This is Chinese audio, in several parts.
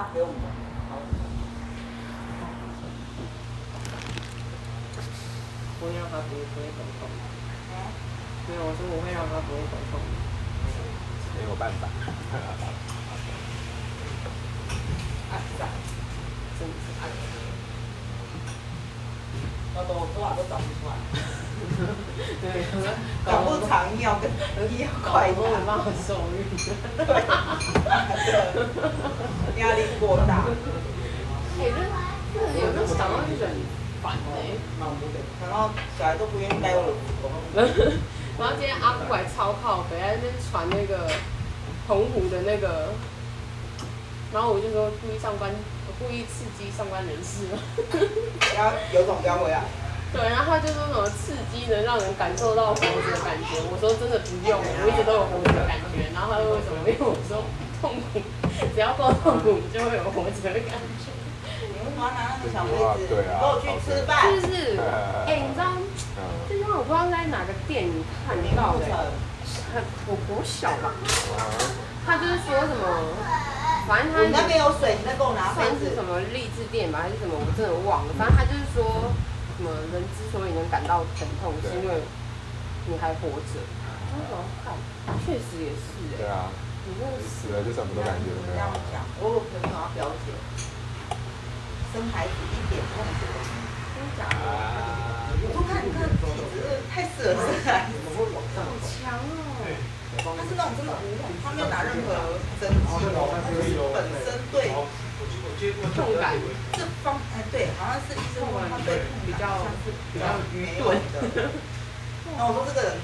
他给我们。我会让他不会不会头痛。没有，我说我会让他不会头痛。没有办法。啊，是啊，真的是爱。我都头发都长不出来。对，搞不长要跟要快我没办法受孕。压力过大。哎，这这有没有想到就很烦哎？然后小孩都不愿意带我的然后今天阿布还超靠北，在那边传那个澎湖的那个，然后我就说故意上班，故意刺激上班人士嘛。要有种标回来。对，然后他就说什么刺激能让人感受到活着的感觉，我说真的不用，我一直都有活着的感觉。然后他说为什么？因为我说痛苦，只要够痛苦，你就会有活着的感觉。你为什么要拿那个小杯子？跟我去吃饭。是不是？哎，你知道这句话我不知道在哪个电影看到的，很我国小吧。他就是说什么，反正他那边有水，你再给我拿算是什么励志电影吧，还是什么？我真的忘了。反正他就是说。什么人之所以能感到疼痛，是因为你还活着。确实也是哎。对啊。你那个死了就什么都感觉没有。这样讲，我有朋友啊表姐，生孩子一点痛都没有。真的假的？我说看你看，体质太适合生孩子，好强哦。他是那种真的无痛，他没有打任何针剂哦，他就是本身对。痛感，这方哎对，好像是医生说他对比较比较愚钝的。那我说这个人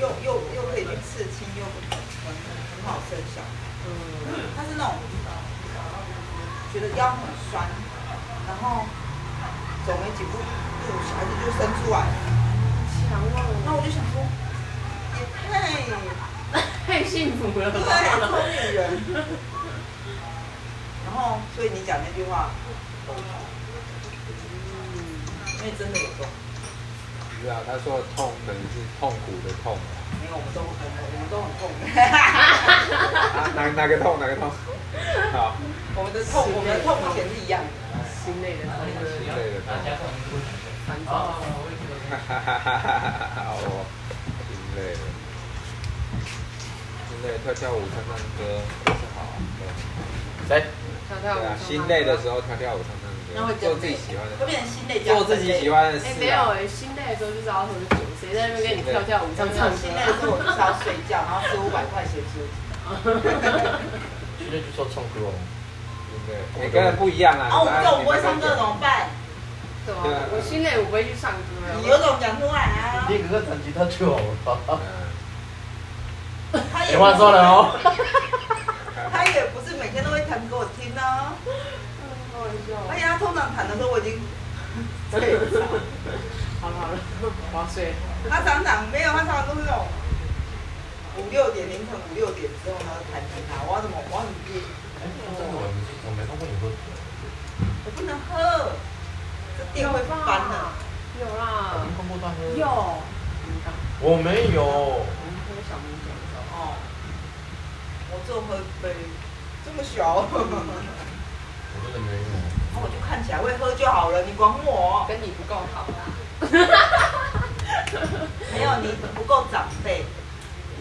又又又可以去刺青，又很很好生小孩。嗯，他是那种觉得腰很酸，然后走没几步就小孩子就生出来了。强哦！那我就想说，也太太幸福了吧？对，聪明人。然后，所以你讲那句话，嗯，因为真的有痛。是啊，他说的痛可能是痛苦的痛。没有，我们都很，我们都很痛。哪哪个痛？哪个痛？好。我们的痛，我们的痛目前是一样的。心累的痛。心累的痛。烦躁。哈哈哈哈哈哈！好哦，心累了。心累，跳跳舞，唱唱歌，都是好。谁？对啊，心累的时候跳跳舞、唱唱歌，做自己喜欢的，会变成心累。做自己喜欢的事。哎，没有哎，心累的时候就是要喝酒，谁在那边跟你跳跳舞、唱唱歌？心累的时候我就是要睡觉，然后吃五百块钱休息。心累就说唱歌哦，对不每个人不一样啊。啊，我不会唱歌怎么办？对啊，我心累我不会去唱歌。你有种讲出来啊！你哥哥弹吉他就好了。他也话说了哦。弹给我听呢。开玩笑。而且他通常弹的时候我已经睡着。好了好了，我要睡。他常常没有，他常常都是那种五六点凌晨五六点之后呢弹吉他，我怎么我要怎么去？哎，真的我我没看过你喝酒。我不能喝，这店会翻的。有啦。你看过他喝？有。我没有。我们喝小米酒的时候。哦。我就喝杯，这么小。我真的没有。那我就看起来会喝就好了，你管我。跟你不够好啦。没有，你不够长辈。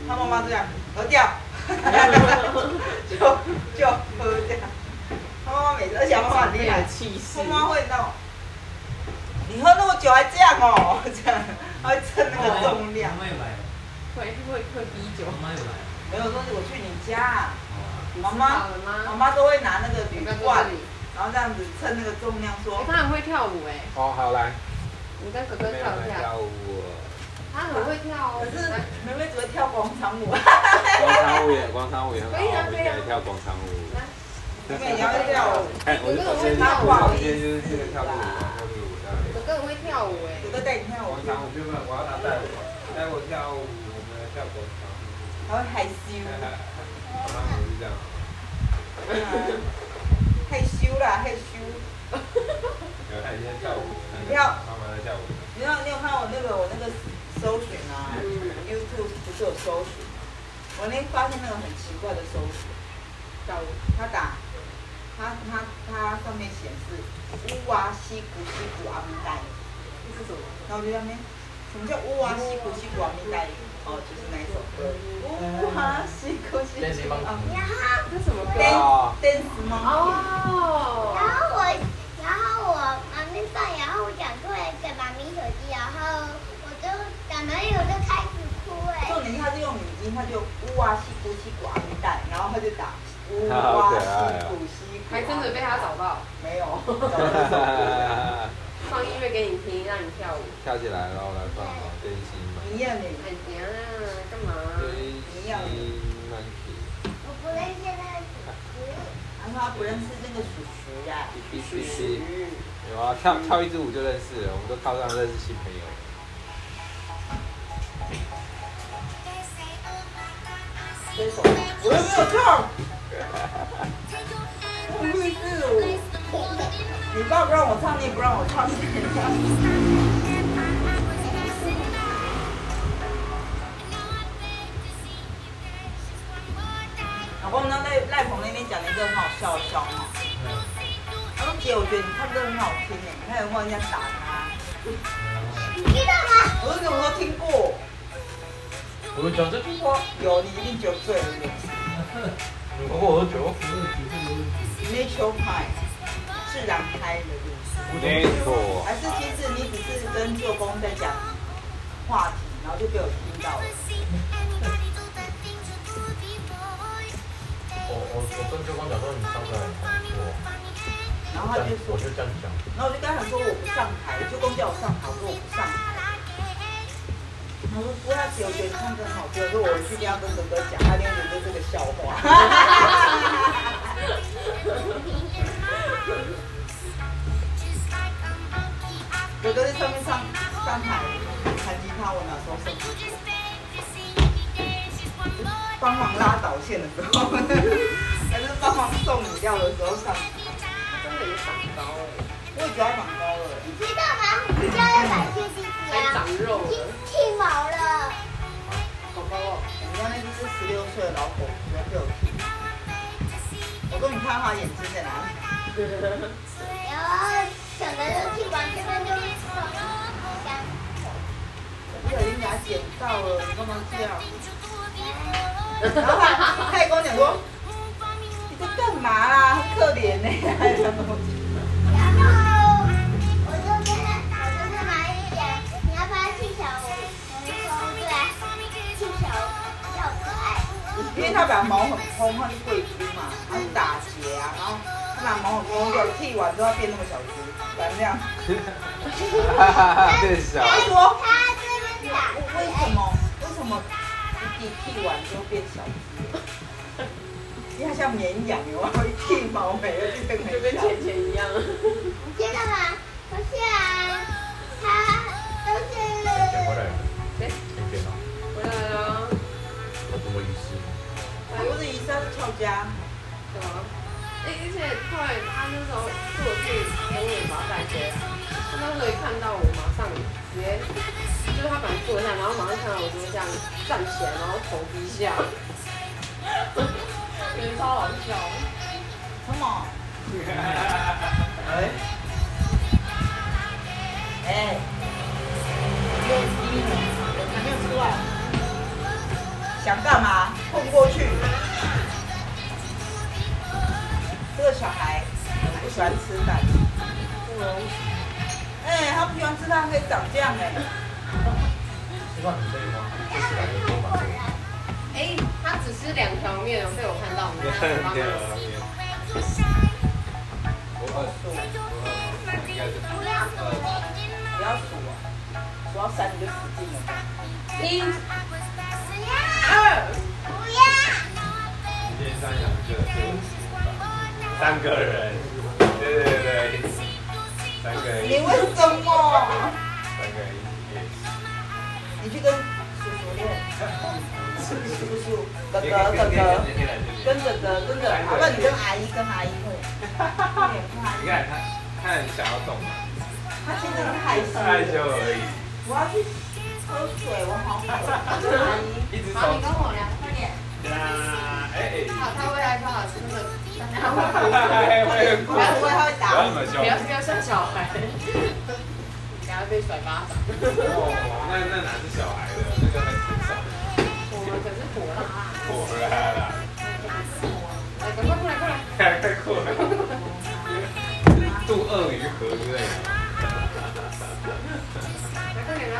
他妈妈这样喝掉，就就喝掉。他妈妈每次，而且妈妈很厉害，妈妈会那种，你喝那么久还这样哦，这样，他会称那个重量。会会会逼酒。妈妈有来。没有说我去你家，妈妈妈妈都会拿那个铝罐，然后这样子称那个重量说。他很会跳舞哎。哦，好来。你跟哥哥跳一下。跳舞。他很会跳哦。可是妹妹只会跳广场舞。广场舞也广场舞也很好。可以啊可以啊。跳广场舞。妹妹你要跳舞。哎，我我今天我今天就是这个跳舞，跳舞这样。哥哥很会跳舞哎。哥哥带你跳舞。广场舞我要他带我，带我跳舞，我们来跳广场。他会害羞。害羞啦，害羞。有他今天跳舞。跳。妈妈在跳舞。你有你有看我那个我那个搜寻啊？YouTube 不是有搜寻？我那发现那个很奇怪的搜寻。跳舞。他打它它它上面显示乌哇西古西古阿弥达，这是什么？然后我就在那边，什么叫乌哇西古西古阿弥达？哦，就是那一首歌。乌哇西古西古阿弥达。这什么歌？Dance 吗？哦。然后我，然后我妈咪放，然后我讲出来给妈咪手机，然后我就讲了以后就开始哭哎。重点他就用语音，他就乌哇西古西古阿弥达，然后他就打。哇，西古西，还真的被他找到？没有，放音乐给你听，让你跳舞。跳起来，然后来放嘛，真心嘛。一样的。哎呀，干嘛？一样的。我不认识那个叔叔。他不认识那个叔叔呀。必须须。有啊，跳跳一支舞就认识了，我们都靠上认识新朋友。这首我又没有跳。不励志舞，你爸不让我唱，你也不让我唱，笑的笑话。他说：“姐，我觉得你唱歌很好。听诶，你看有没有人家打他？”你知道吗？我什么都听过。我讲这句话，有你一定酒醉了。不过我酒，没球拍，自然拍的路。没错。还是其实你只是跟舅公在讲话题，然后就被我听到了。我我我跟舅公讲说你唱歌很不错。然后他就说，我就这样讲。然后我就跟他说我不上台，舅公叫我上台，我说我不上台。我说不要姐，我觉得你唱歌好听。我说我去跟他跟哥哥讲，他听觉得这个笑话。哥哥在上面上上台弹吉他，我那时候上？帮忙拉导线的时候，还是帮忙送饮料的时候上？真的有长高哎，我也觉得长高了。你知道吗？你知道要感谢弟弟啊，长肉了。剃毛了，好高哦！我家那只是十六岁的老狗，喜欢被我剃。我说你看它眼睛在哪里？然后想着就剃完这边就。我不小心给它剪到了，你干嘛这样？然后他他也跟我讲说，你在干嘛啦？好可怜呢，还什么东西？因为他把毛很蓬，他是贵妇嘛，他是打结啊，然后他把毛很蓬，给我剃完之后变那么小只，反正这样。变小。他说，为什么为什么剃完之后变小只？因为他像绵羊有吗？一剃毛没了就变。就跟钱钱一样。你知道。吗？不是啊，他都是。回来。哎，捡了。回来了。我怎么意思？不是医生，是俏家。对啊，而且后来他那时候做去等我把他带回来，他那时候一看到我，马上直接，就是他本来坐下，然后马上看到我就这样站起来，然后头低下，觉得超好笑。什么？哎，哎，又低了，还没有吃完。想干嘛？碰过去。这个小孩不喜欢吃蛋。哎，他不喜欢吃蛋，可以长这样哎。吃饭很累吗？哎，他只是两条面，被我看到了。两条面。我二数。不要数。不要数啊！数到三你就死定了。一。二，不要。今天三两个，三个人，对对对，三个人。你为什么？三个人。你去跟叔叔练。叔叔，哥哥，哥哥，跟哥哥，跟哥哥，好不你跟阿姨，跟阿姨会。你看他，他很想要动。他现在害羞。害羞而已。我要去。喝水，我好渴。阿姨，好，你跟我聊，快点。呀，哎。好，他会害怕，是不是？他打那么凶？不要不要像小孩，被甩巴掌。哦，那那哪是小孩的，那个很成熟。我们可是火辣辣。火辣辣。哎，赶快过来过来。太太酷了。渡鳄鱼河之类的。来快点来。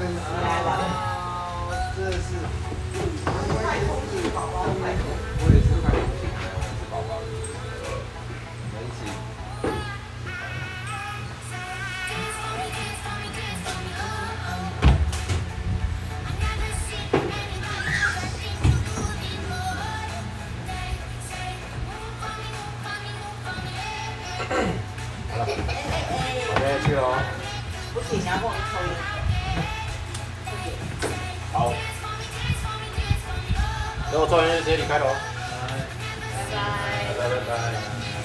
起来了。这是。快通知宝宝，快通。我也是快通知宝宝。没起。我抽完烟直接离开喽。拜拜。拜拜拜拜。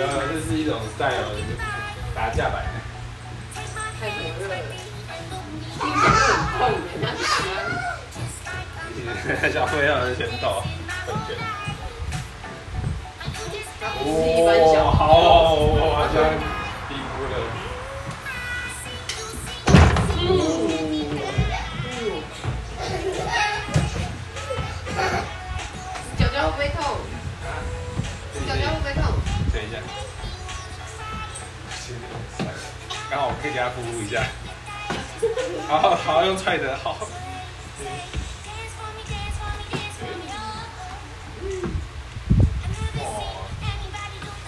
有，这是一种 style 打架版。太火热了，听起来很痛。小飞要人先到，很卷。哦，好，我将低估了。刚好可以给他服务一下。好好用踹的，好。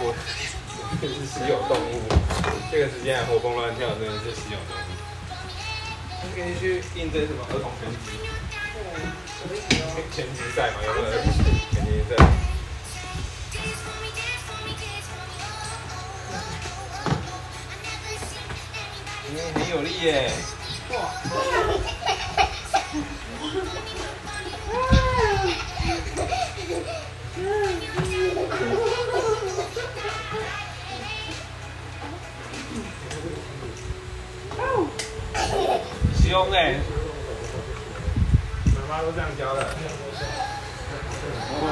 我这是稀有动物，这个时间还活蹦乱跳，真的是稀有动物。可以去应征什么儿童拳击？拳击赛嘛，有没有？拳击赛。嗯，很有力耶。凶哎！妈妈都这样教的。哦。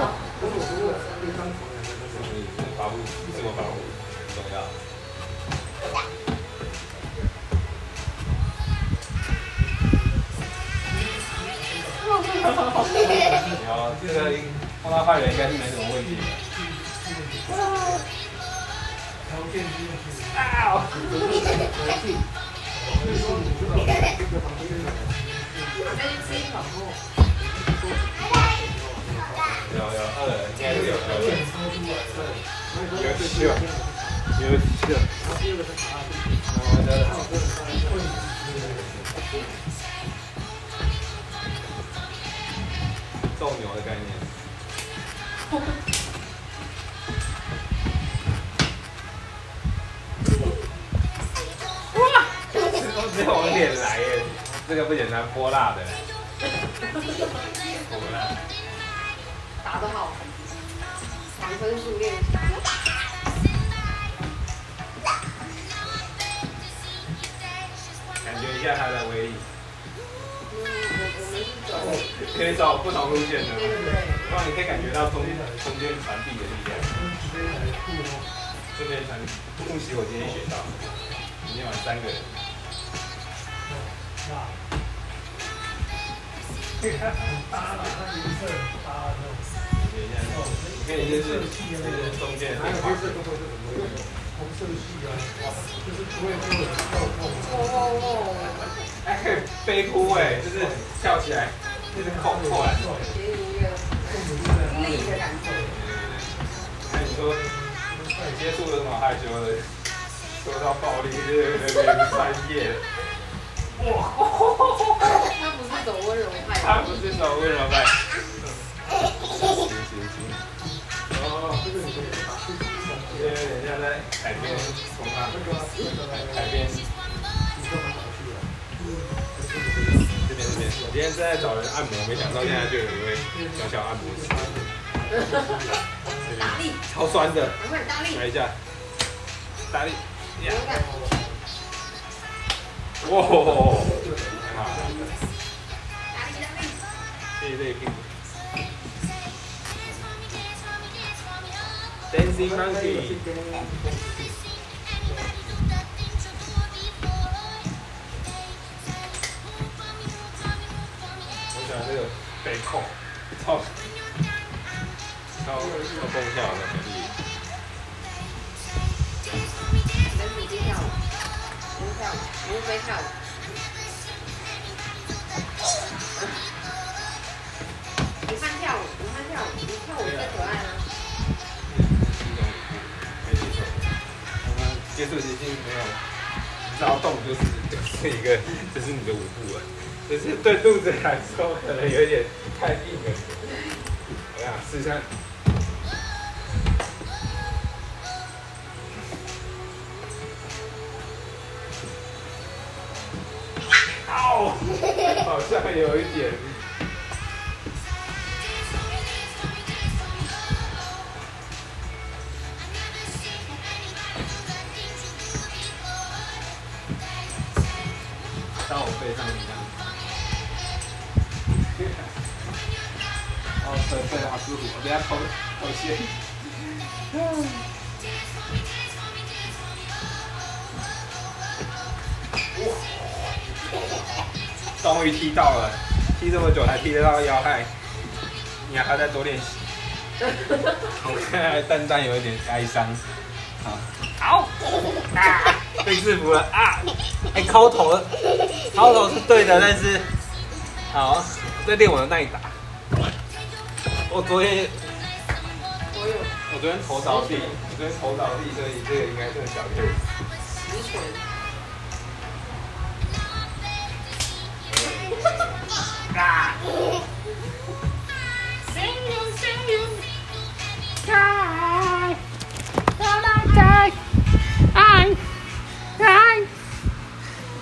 保护，自我保护很重要。这个碰到坏人应该是没什么问题。啊！有有二，应该有二。有七了，有七了。好的。斗牛的概念。哇！都是往脸来耶，这个不简单，泼辣的。打得好，防身术练。感觉一下它的威力。可以找不同路线的，然后你可以感觉到中中间传递的力量。这边传复习我今天学到，今天晚三个人。可以就是这个中间。还有黑色都会是什么用？红色系啊，就是不会说很跳动。哦哦哦。还可以飞扑哎，就是跳起来，就是扣扣篮。给你一个力的感觉。那你，接触的这么害羞的，说到暴力，就是有点专业。哇！他不是走温柔派，他不是走温柔派。行行行。哦，这个你可以打。因为人家在海边，从他海边。我今天正在找人按摩，没想到现在就有一位小小按摩。师。大力，超酸的，大力，来一下，大力，哇，好，对对对，Dancing Monkey。我想这个背控，超超超蹦跳的，很厉害。跟主机跳舞，不跳，不飞跳舞。你看跳舞，你看跳舞，你跳舞最可爱啊！没错，我们接触习性没有，只要动就是就是一个，就是你的舞步了。只是对肚子来说可能有点太硬了。哎呀，试下。哦，好像有一点。终于踢到了，踢这么久才踢得到要害，你还要再多练习。我现在蛋蛋有一点哀伤。好，好，啊，被制服了啊！哎，敲头了，敲头是对的，但是好，再练我的耐打。我昨天，我有，我昨天头倒地，我昨天头倒地，所以这个应该是小黑。哈哈哈！拜拜拜拜拜拜。